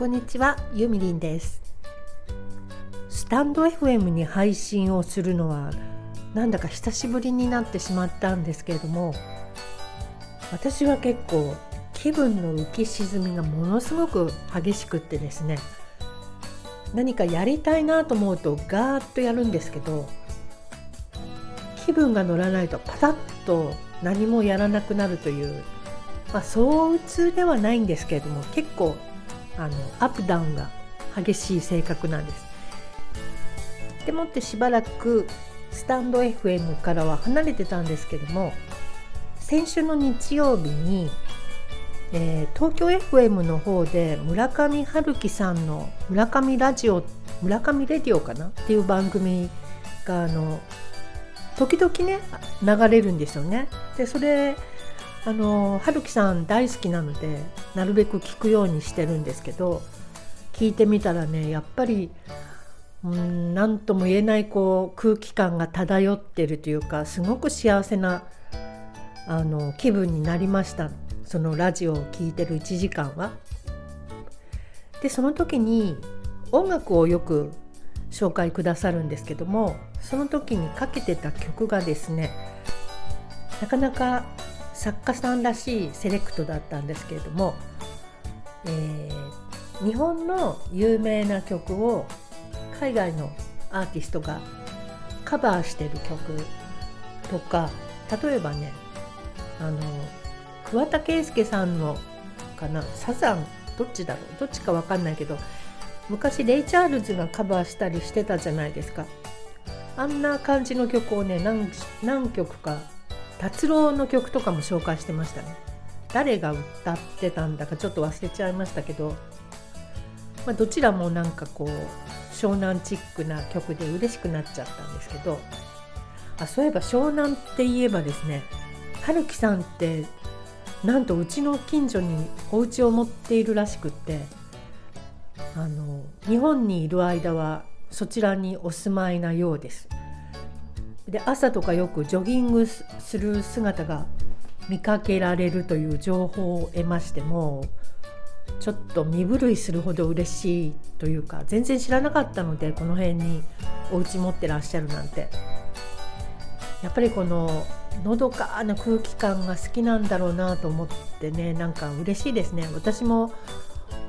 こんにちは、ゆみりんです。スタンド FM に配信をするのはなんだか久しぶりになってしまったんですけれども私は結構気分の浮き沈みがものすごく激しくってですね何かやりたいなと思うとガーッとやるんですけど気分が乗らないとパタッと何もやらなくなるという、まあ、躁うつではないんですけれども結構あのアップダウンが激しい性格なんです。でもってしばらくスタンド FM からは離れてたんですけども先週の日曜日に、えー、東京 FM の方で村上春樹さんの「村上ラジオ」村上レディオかなっていう番組があの時々ね流れるんですよね。でそれあの春樹さん大好きなのでなるべく聞くようにしてるんですけど聞いてみたらねやっぱりうん何とも言えないこう空気感が漂ってるというかすごく幸せなあの気分になりましたそのラジオを聴いてる1時間は。でその時に音楽をよく紹介くださるんですけどもその時にかけてた曲がですねなかなか作家さんらしいセレクトだったんですけれども、えー、日本の有名な曲を海外のアーティストがカバーしてる曲とか例えばねあの桑田佳祐さんのかなサザンどっちだろうどっちか分かんないけど昔レイ・チャールズがカバーしたりしてたじゃないですか。あんな感じの曲をね何何曲か達郎の曲とかも紹介してましたね誰が歌ってたんだかちょっと忘れちゃいましたけど、まあ、どちらもなんかこう湘南チックな曲で嬉しくなっちゃったんですけどあそういえば湘南って言えばですね春樹さんってなんとうちの近所にお家を持っているらしくってあの日本にいる間はそちらにお住まいなようです。で朝とかよくジョギングする姿が見かけられるという情報を得ましてもちょっと身震いするほど嬉しいというか全然知らなかったのでこの辺にお家持ってらっしゃるなんて。やっぱりこののどかな空気感が好きなんだろうなと思ってねなんか嬉しいですね。私も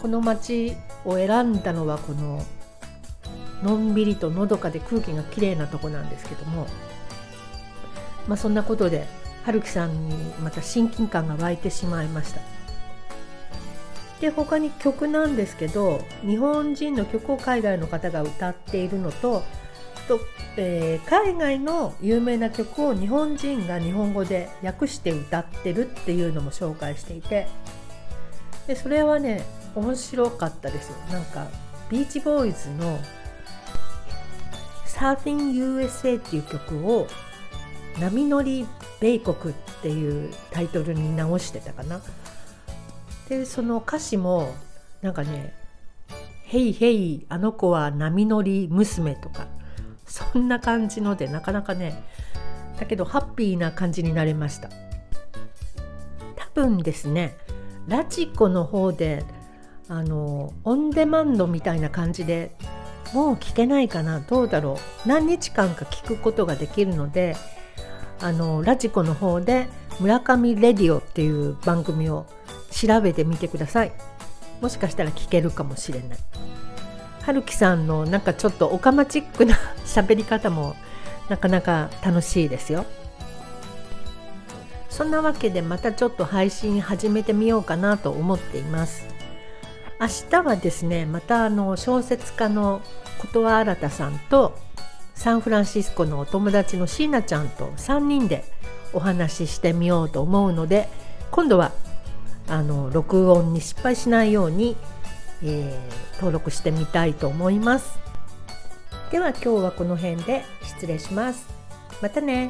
この街を選んだのはこののんびりとのどかで空気がきれいなとこなんですけどもまあ、そんなことで春樹さんにまた親近感が湧いてしまいました。で他に曲なんですけど日本人の曲を海外の方が歌っているのとと、えー、海外の有名な曲を日本人が日本語で訳して歌ってるっていうのも紹介していてでそれはね面白かったですよなんかビーチボーイズの「Surfing USA」っていう曲を波乗り米国っていうタイトルに直してたかな。でその歌詞もなんかね「ヘイヘイあの子は波乗り娘」とかそんな感じのでなかなかねだけどハッピーな感じになりました多分ですねラチコの方であのオンデマンドみたいな感じでもう聞けないかな。どうだろう。何日間か聞くことができるのであのラジコの方で村上レディオっていう番組を調べてみてください。もしかしたら聞けるかもしれない。春樹さんのなんかちょっとオカマチックな喋り方もなかなか楽しいですよ。そんなわけでまたちょっと配信始めてみようかなと思っています。明日はですねまたあの小説家の琴羽新さんとサンフランシスコのお友達の椎名ちゃんと3人でお話ししてみようと思うので今度はあの録音に失敗しないように、えー、登録してみたいと思います。では今日はこの辺で失礼します。またね。